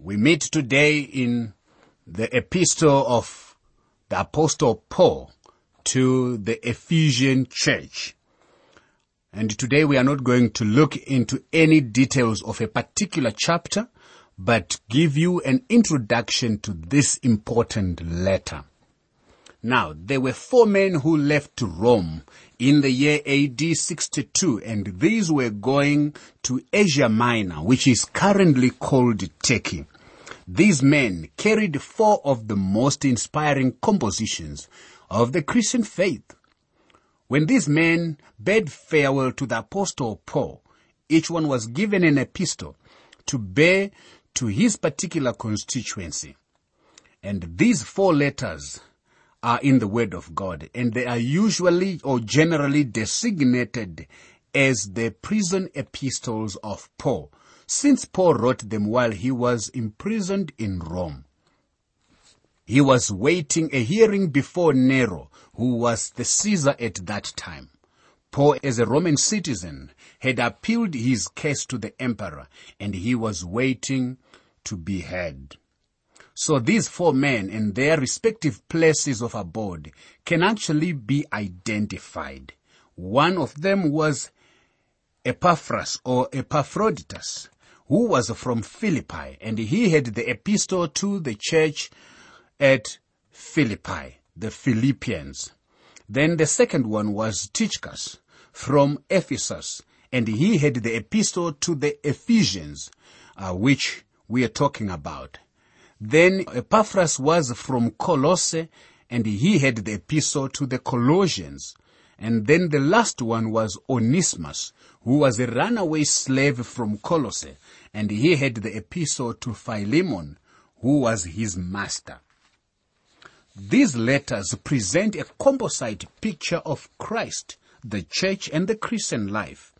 We meet today in the epistle of the apostle Paul to the Ephesian church. And today we are not going to look into any details of a particular chapter, but give you an introduction to this important letter. Now, there were four men who left Rome in the year AD 62, and these were going to Asia Minor, which is currently called Turkey. These men carried four of the most inspiring compositions of the Christian faith. When these men bade farewell to the apostle Paul, each one was given an epistle to bear to his particular constituency. And these four letters are in the Word of God, and they are usually or generally designated as the prison epistles of Paul, since Paul wrote them while he was imprisoned in Rome. He was waiting a hearing before Nero, who was the Caesar at that time. Paul, as a Roman citizen, had appealed his case to the emperor, and he was waiting to be heard. So these four men and their respective places of abode can actually be identified. One of them was Epaphras or Epaphroditus, who was from Philippi, and he had the epistle to the church at Philippi, the Philippians. Then the second one was Tychicus from Ephesus, and he had the epistle to the Ephesians, uh, which we are talking about. Then Epaphras was from Colosse, and he had the epistle to the Colossians. And then the last one was Onesimus, who was a runaway slave from Colosse, and he had the epistle to Philemon, who was his master. These letters present a composite picture of Christ, the church, and the Christian life,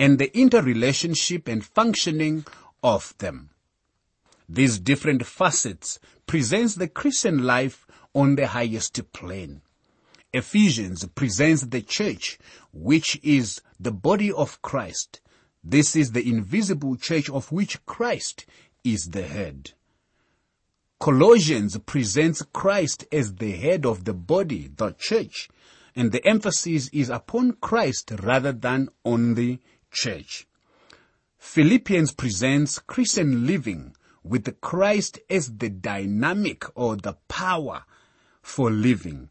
and the interrelationship and functioning of them. These different facets presents the Christian life on the highest plane. Ephesians presents the church, which is the body of Christ. This is the invisible church of which Christ is the head. Colossians presents Christ as the head of the body, the church, and the emphasis is upon Christ rather than on the church. Philippians presents Christian living, with Christ as the dynamic or the power for living.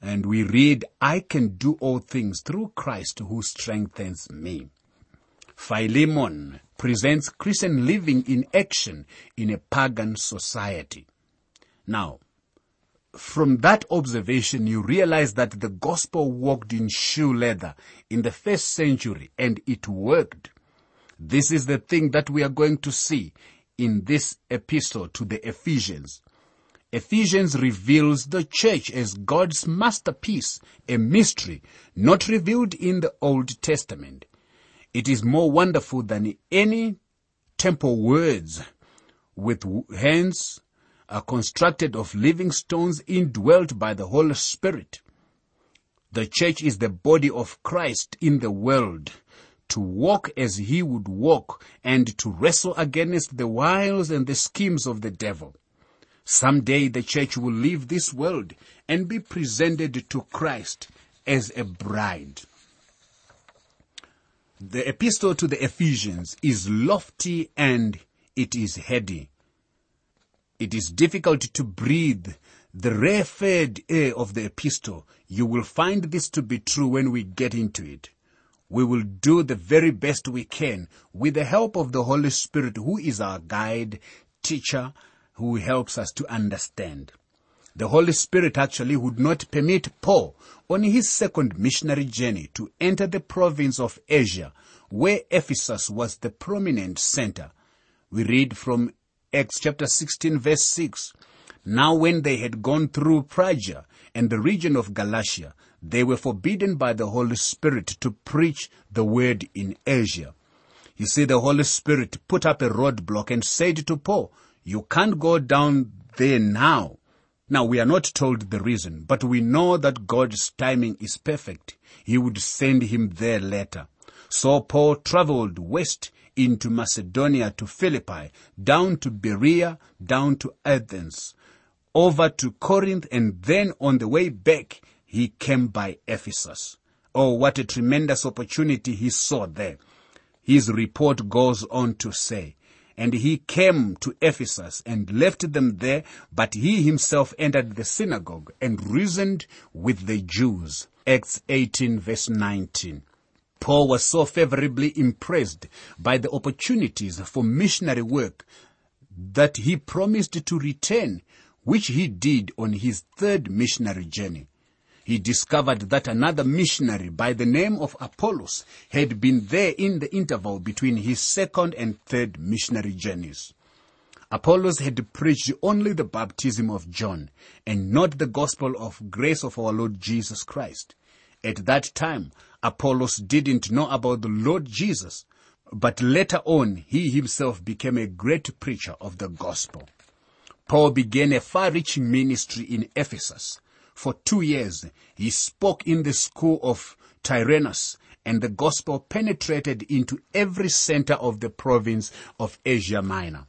And we read, I can do all things through Christ who strengthens me. Philemon presents Christian living in action in a pagan society. Now, from that observation, you realize that the gospel walked in shoe leather in the first century and it worked. This is the thing that we are going to see in this epistle to the Ephesians. Ephesians reveals the church as God's masterpiece, a mystery not revealed in the Old Testament. It is more wonderful than any temple words with hands are constructed of living stones indwelt by the Holy Spirit. The church is the body of Christ in the world to walk as he would walk and to wrestle against the wiles and the schemes of the devil. Someday the church will leave this world and be presented to Christ as a bride. The epistle to the Ephesians is lofty and it is heady. It is difficult to breathe the rarefied air of the epistle. You will find this to be true when we get into it we will do the very best we can with the help of the Holy Spirit, who is our guide, teacher, who helps us to understand. The Holy Spirit actually would not permit Paul on his second missionary journey to enter the province of Asia, where Ephesus was the prominent center. We read from Acts chapter 16 verse 6. Now when they had gone through Phrygia and the region of Galatia, they were forbidden by the Holy Spirit to preach the word in Asia. You see, the Holy Spirit put up a roadblock and said to Paul, you can't go down there now. Now we are not told the reason, but we know that God's timing is perfect. He would send him there later. So Paul traveled west into Macedonia to Philippi, down to Berea, down to Athens, over to Corinth, and then on the way back, he came by Ephesus. Oh, what a tremendous opportunity he saw there. His report goes on to say, and he came to Ephesus and left them there, but he himself entered the synagogue and reasoned with the Jews. Acts 18 verse 19. Paul was so favorably impressed by the opportunities for missionary work that he promised to return, which he did on his third missionary journey. He discovered that another missionary by the name of Apollos had been there in the interval between his second and third missionary journeys. Apollos had preached only the baptism of John and not the gospel of grace of our Lord Jesus Christ. At that time, Apollos didn't know about the Lord Jesus, but later on he himself became a great preacher of the gospel. Paul began a far-reaching ministry in Ephesus. For two years, he spoke in the school of Tyrannus, and the gospel penetrated into every center of the province of Asia Minor.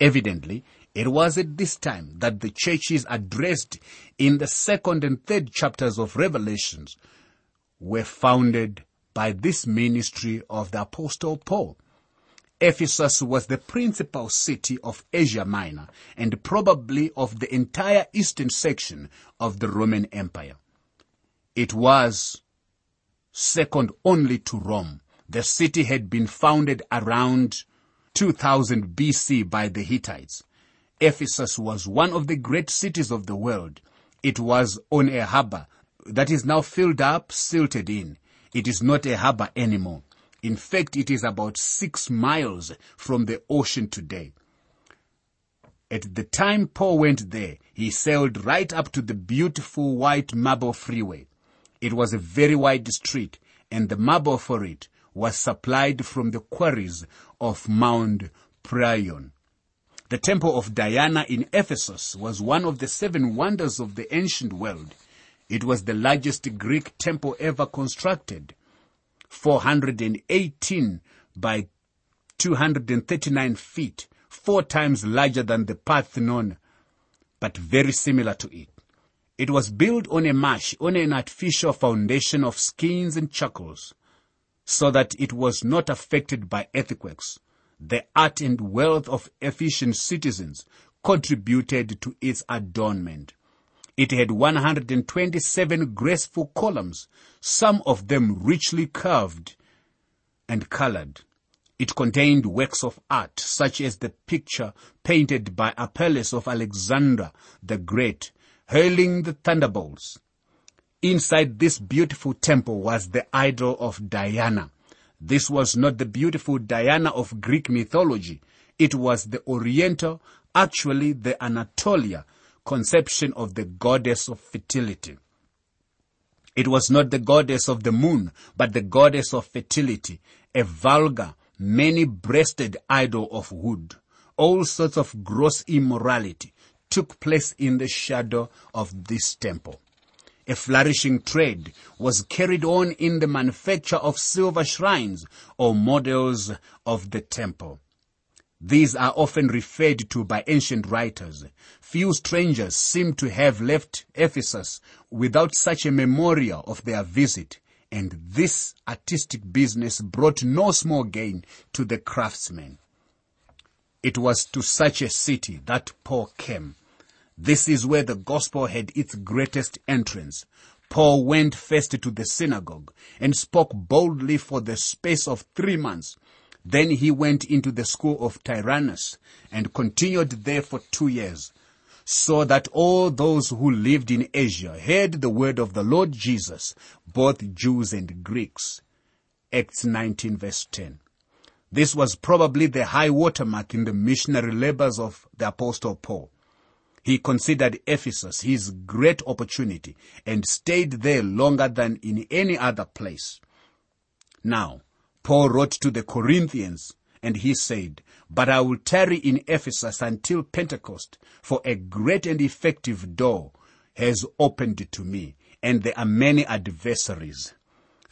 Evidently, it was at this time that the churches addressed in the second and third chapters of Revelations were founded by this ministry of the Apostle Paul. Ephesus was the principal city of Asia Minor and probably of the entire eastern section of the Roman Empire. It was second only to Rome. The city had been founded around 2000 BC by the Hittites. Ephesus was one of the great cities of the world. It was on a harbor that is now filled up, silted in. It is not a harbor anymore. In fact, it is about six miles from the ocean today. At the time Paul went there, he sailed right up to the beautiful white marble freeway. It was a very wide street and the marble for it was supplied from the quarries of Mount Prion. The temple of Diana in Ephesus was one of the seven wonders of the ancient world. It was the largest Greek temple ever constructed, 418 by 239 feet, four times larger than the Parthenon, but very similar to it. It was built on a marsh, on an artificial foundation of skins and charcoals, so that it was not affected by earthquakes. The art and wealth of Ephesian citizens contributed to its adornment. It had 127 graceful columns, some of them richly carved and colored. It contained works of art, such as the picture painted by Apelles of Alexander the Great, hurling the thunderbolts. Inside this beautiful temple was the idol of Diana. This was not the beautiful Diana of Greek mythology. It was the Oriental, actually the Anatolia, conception of the goddess of fertility. It was not the goddess of the moon, but the goddess of fertility, a vulgar, many-breasted idol of wood. All sorts of gross immorality took place in the shadow of this temple. A flourishing trade was carried on in the manufacture of silver shrines or models of the temple. These are often referred to by ancient writers. Few strangers seem to have left Ephesus without such a memorial of their visit, and this artistic business brought no small gain to the craftsmen. It was to such a city that Paul came. This is where the gospel had its greatest entrance. Paul went first to the synagogue and spoke boldly for the space of three months then he went into the school of Tyrannus and continued there for two years, so that all those who lived in Asia heard the word of the Lord Jesus, both Jews and Greeks. Acts 19 verse 10. This was probably the high watermark in the missionary labors of the apostle Paul. He considered Ephesus his great opportunity and stayed there longer than in any other place. Now, Paul wrote to the Corinthians and he said, But I will tarry in Ephesus until Pentecost, for a great and effective door has opened to me, and there are many adversaries.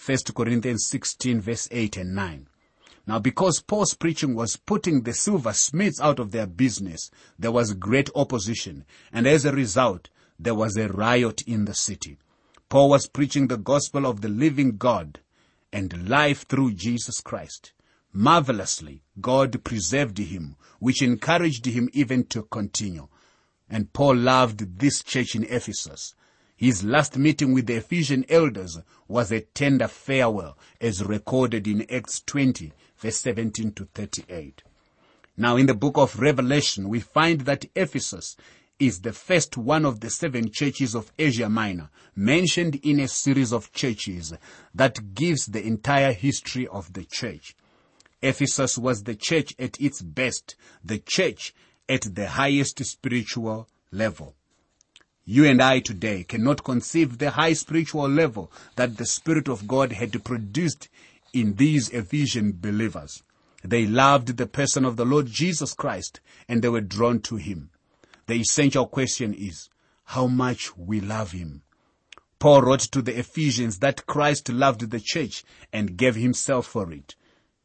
1 Corinthians 16 verse 8 and 9. Now, because Paul's preaching was putting the silversmiths out of their business, there was great opposition, and as a result, there was a riot in the city. Paul was preaching the gospel of the living God and life through Jesus Christ. Marvelously, God preserved him, which encouraged him even to continue. And Paul loved this church in Ephesus. His last meeting with the Ephesian elders was a tender farewell as recorded in Acts 20 verse 17 to 38. Now in the book of Revelation, we find that Ephesus is the first one of the seven churches of Asia Minor mentioned in a series of churches that gives the entire history of the church. Ephesus was the church at its best, the church at the highest spiritual level. You and I today cannot conceive the high spiritual level that the Spirit of God had produced in these Ephesian believers. They loved the person of the Lord Jesus Christ and they were drawn to him. The essential question is how much we love him. Paul wrote to the Ephesians that Christ loved the church and gave himself for it.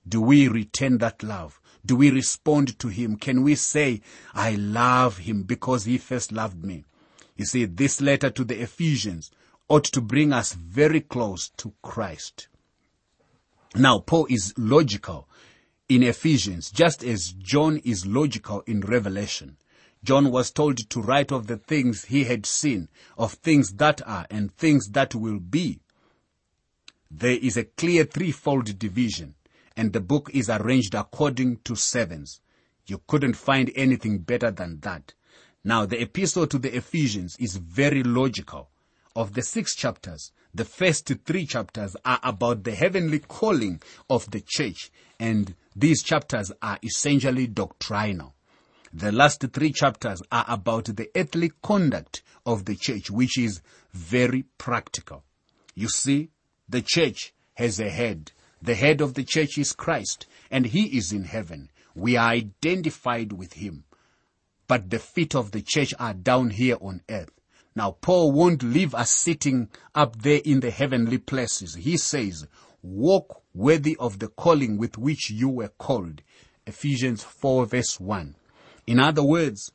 Do we return that love? Do we respond to him? Can we say, I love him because he first loved me? You see, this letter to the Ephesians ought to bring us very close to Christ. Now, Paul is logical in Ephesians, just as John is logical in Revelation. John was told to write of the things he had seen, of things that are and things that will be. There is a clear threefold division, and the book is arranged according to sevens. You couldn't find anything better than that. Now, the epistle to the Ephesians is very logical. Of the six chapters, the first three chapters are about the heavenly calling of the church, and these chapters are essentially doctrinal. The last three chapters are about the earthly conduct of the church, which is very practical. You see, the church has a head. The head of the church is Christ, and he is in heaven. We are identified with him. But the feet of the church are down here on earth. Now, Paul won't leave us sitting up there in the heavenly places. He says, walk worthy of the calling with which you were called. Ephesians 4 verse 1. In other words,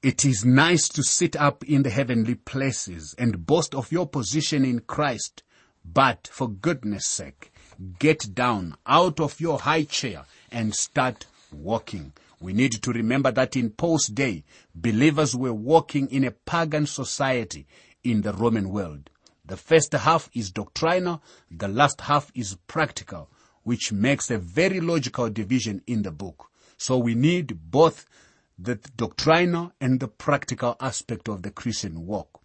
it is nice to sit up in the heavenly places and boast of your position in Christ, but for goodness sake, get down out of your high chair and start walking. We need to remember that in Paul's day, believers were walking in a pagan society in the Roman world. The first half is doctrinal, the last half is practical, which makes a very logical division in the book. So we need both the doctrinal and the practical aspect of the Christian walk.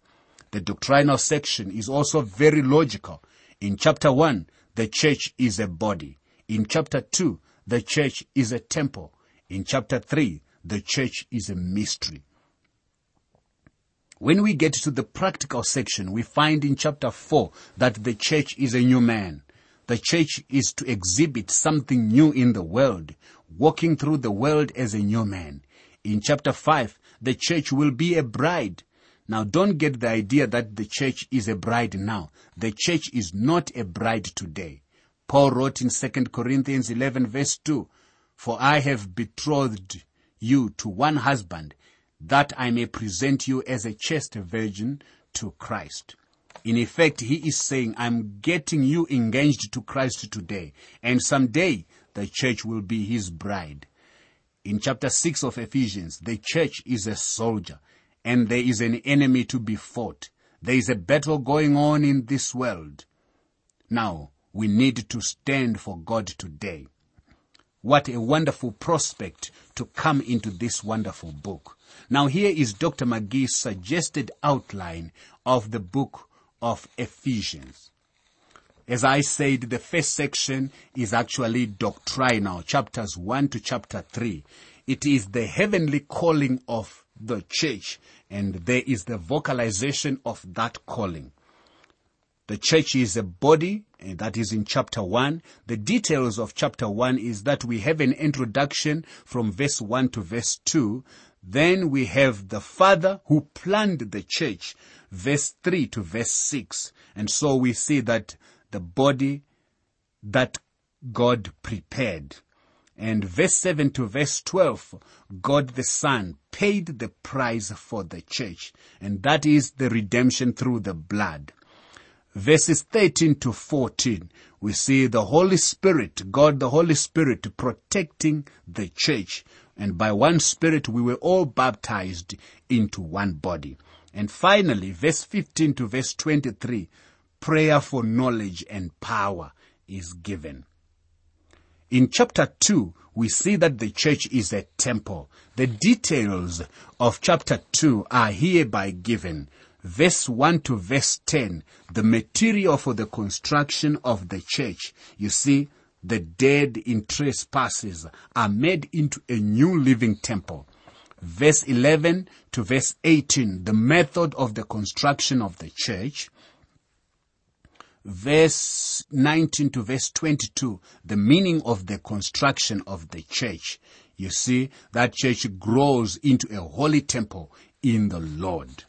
The doctrinal section is also very logical. In chapter 1, the church is a body. In chapter 2, the church is a temple. In chapter 3, the church is a mystery. When we get to the practical section, we find in chapter 4 that the church is a new man. The church is to exhibit something new in the world, walking through the world as a new man. In chapter 5, the church will be a bride. Now don't get the idea that the church is a bride now. The church is not a bride today. Paul wrote in 2 Corinthians 11 verse 2, For I have betrothed you to one husband, that I may present you as a chaste virgin to Christ. In effect, he is saying, I'm getting you engaged to Christ today, and someday the church will be his bride. In chapter 6 of Ephesians, the church is a soldier, and there is an enemy to be fought. There is a battle going on in this world. Now, we need to stand for God today. What a wonderful prospect to come into this wonderful book. Now here is Dr. McGee's suggested outline of the book of Ephesians. As I said, the first section is actually doctrinal, chapters 1 to chapter 3. It is the heavenly calling of the church, and there is the vocalization of that calling. The church is a body, and that is in chapter 1. The details of chapter 1 is that we have an introduction from verse 1 to verse 2. Then we have the Father who planned the church, verse 3 to verse 6. And so we see that the body that God prepared. And verse 7 to verse 12, God the Son paid the price for the church. And that is the redemption through the blood. Verses 13 to 14, we see the Holy Spirit, God the Holy Spirit protecting the church. And by one Spirit we were all baptized into one body. And finally, verse 15 to verse 23, prayer for knowledge and power is given. In chapter 2, we see that the church is a temple. The details of chapter 2 are hereby given. Verse 1 to verse 10, the material for the construction of the church. You see, the dead in trespasses are made into a new living temple. Verse 11 to verse 18, the method of the construction of the church verse 19 to verse 22, the meaning of the construction of the church. You see, that church grows into a holy temple in the Lord.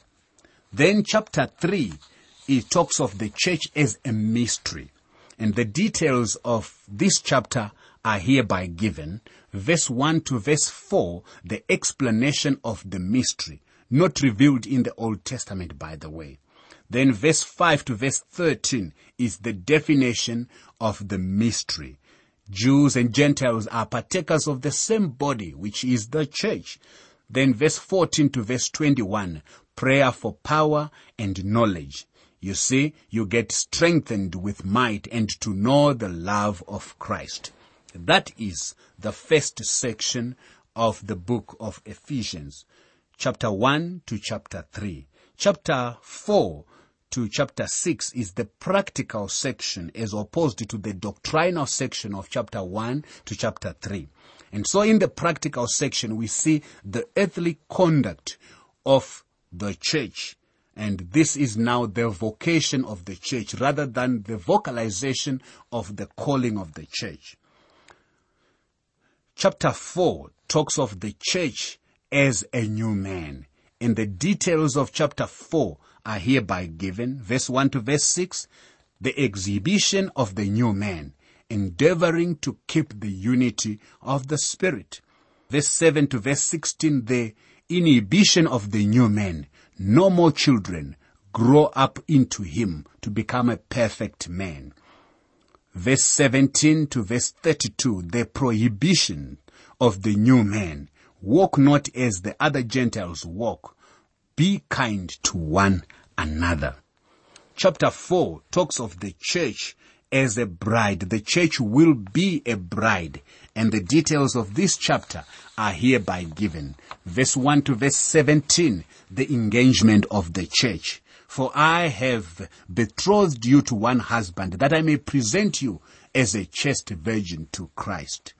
Then chapter 3, it talks of the church as a mystery. And the details of this chapter are hereby given. Verse 1 to verse 4, the explanation of the mystery, not revealed in the Old Testament, by the way. Then verse 5 to verse 13 is the definition of the mystery. Jews and Gentiles are partakers of the same body, which is the church. Then verse 14 to verse 21, prayer for power and knowledge. You see, you get strengthened with might and to know the love of Christ. That is the first section of the book of Ephesians, chapter 1 to chapter 3. Chapter 4 to chapter 6 is the practical section as opposed to the doctrinal section of chapter 1 to chapter 3. And so in the practical section, we see the earthly conduct of the church. And this is now the vocation of the church rather than the vocalization of the calling of the church. Chapter 4 talks of the church as a new man. In the details of chapter 4 are hereby given. Verse 1 to verse 6, the exhibition of the new man, endeavoring to keep the unity of the Spirit. Verse 7 to verse 16, the inhibition of the new man. No more children grow up into him to become a perfect man. Verse 17 to verse 32, the prohibition of the new man. Walk not as the other Gentiles walk. Be kind to one another. Chapter 4 talks of the church as a bride. The church will be a bride. And the details of this chapter are hereby given. Verse 1 to verse 17, the engagement of the church. For I have betrothed you to one husband that I may present you as a chaste virgin to Christ.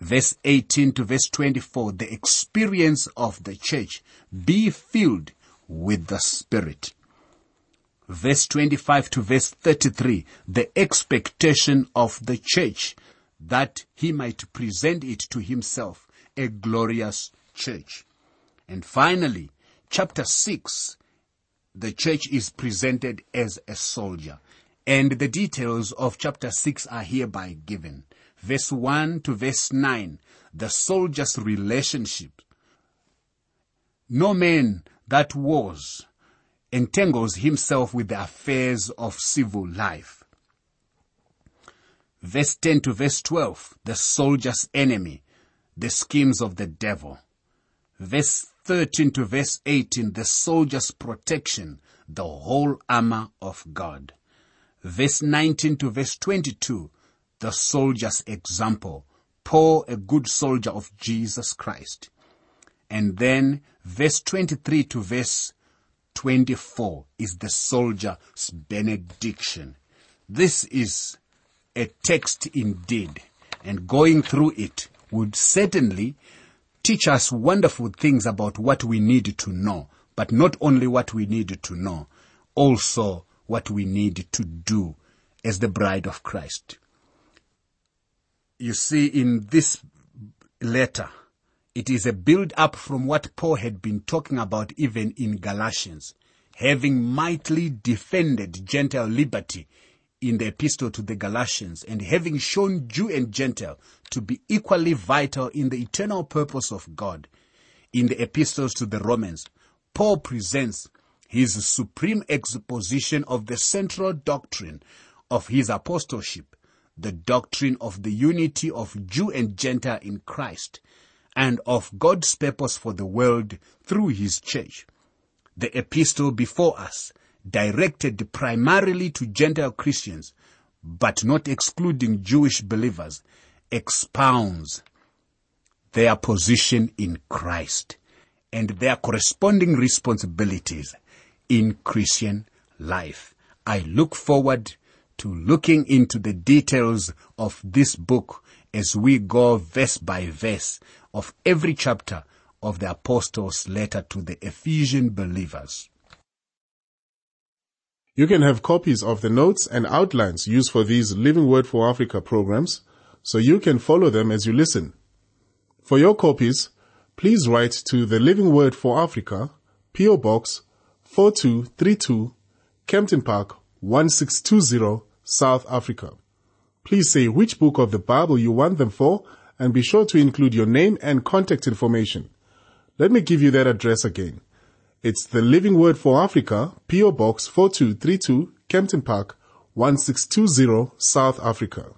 Verse 18 to verse 24, the experience of the church. Be filled with the Spirit verse 25 to verse 33, the expectation of the church that he might present it to himself a glorious church. And finally, chapter 6, the church is presented as a soldier. And the details of chapter 6 are hereby given. Verse 1 to verse 9, the soldier's relationship. No man that wars entangles himself with the affairs of civil life. Verse 10 to verse 12, the soldier's enemy, the schemes of the devil. Verse 13 to verse 18, the soldier's protection, the whole armor of God. Verse 19 to verse 22, the soldier's example, Paul, a good soldier of Jesus Christ. And then verse 23 to verse 24 is the soldier's benediction. This is a text indeed, and going through it would certainly teach us wonderful things about what we need to know, but not only what we need to know, also what we need to do as the bride of Christ. You see, in this letter, it is a build up from what Paul had been talking about even in Galatians, having mightily defended Gentile liberty in the epistle to the Galatians and having shown Jew and Gentile to be equally vital in the eternal purpose of God, in the epistles to the Romans, Paul presents his supreme exposition of the central doctrine of his apostleship, the doctrine of the unity of Jew and Gentile in Christ, and of God's purpose for the world through his church. The epistle before us, directed primarily to Gentile Christians, but not excluding Jewish believers, expounds their position in Christ and their corresponding responsibilities in Christian life. I look forward to looking into the details of this book as we go verse by verse of every chapter of the apostles' letter to the Ephesian believers. You can have copies of the notes and outlines used for these Living Word for Africa programs so you can follow them as you listen. For your copies, please write to the Living Word for Africa, PO Box 4232, Kempton Park 1620, South Africa. Please say which book of the Bible you want them for and be sure to include your name and contact information. Let me give you that address again. It's the Living Word for Africa, PO Box 4232, Kempton Park 1620, South Africa.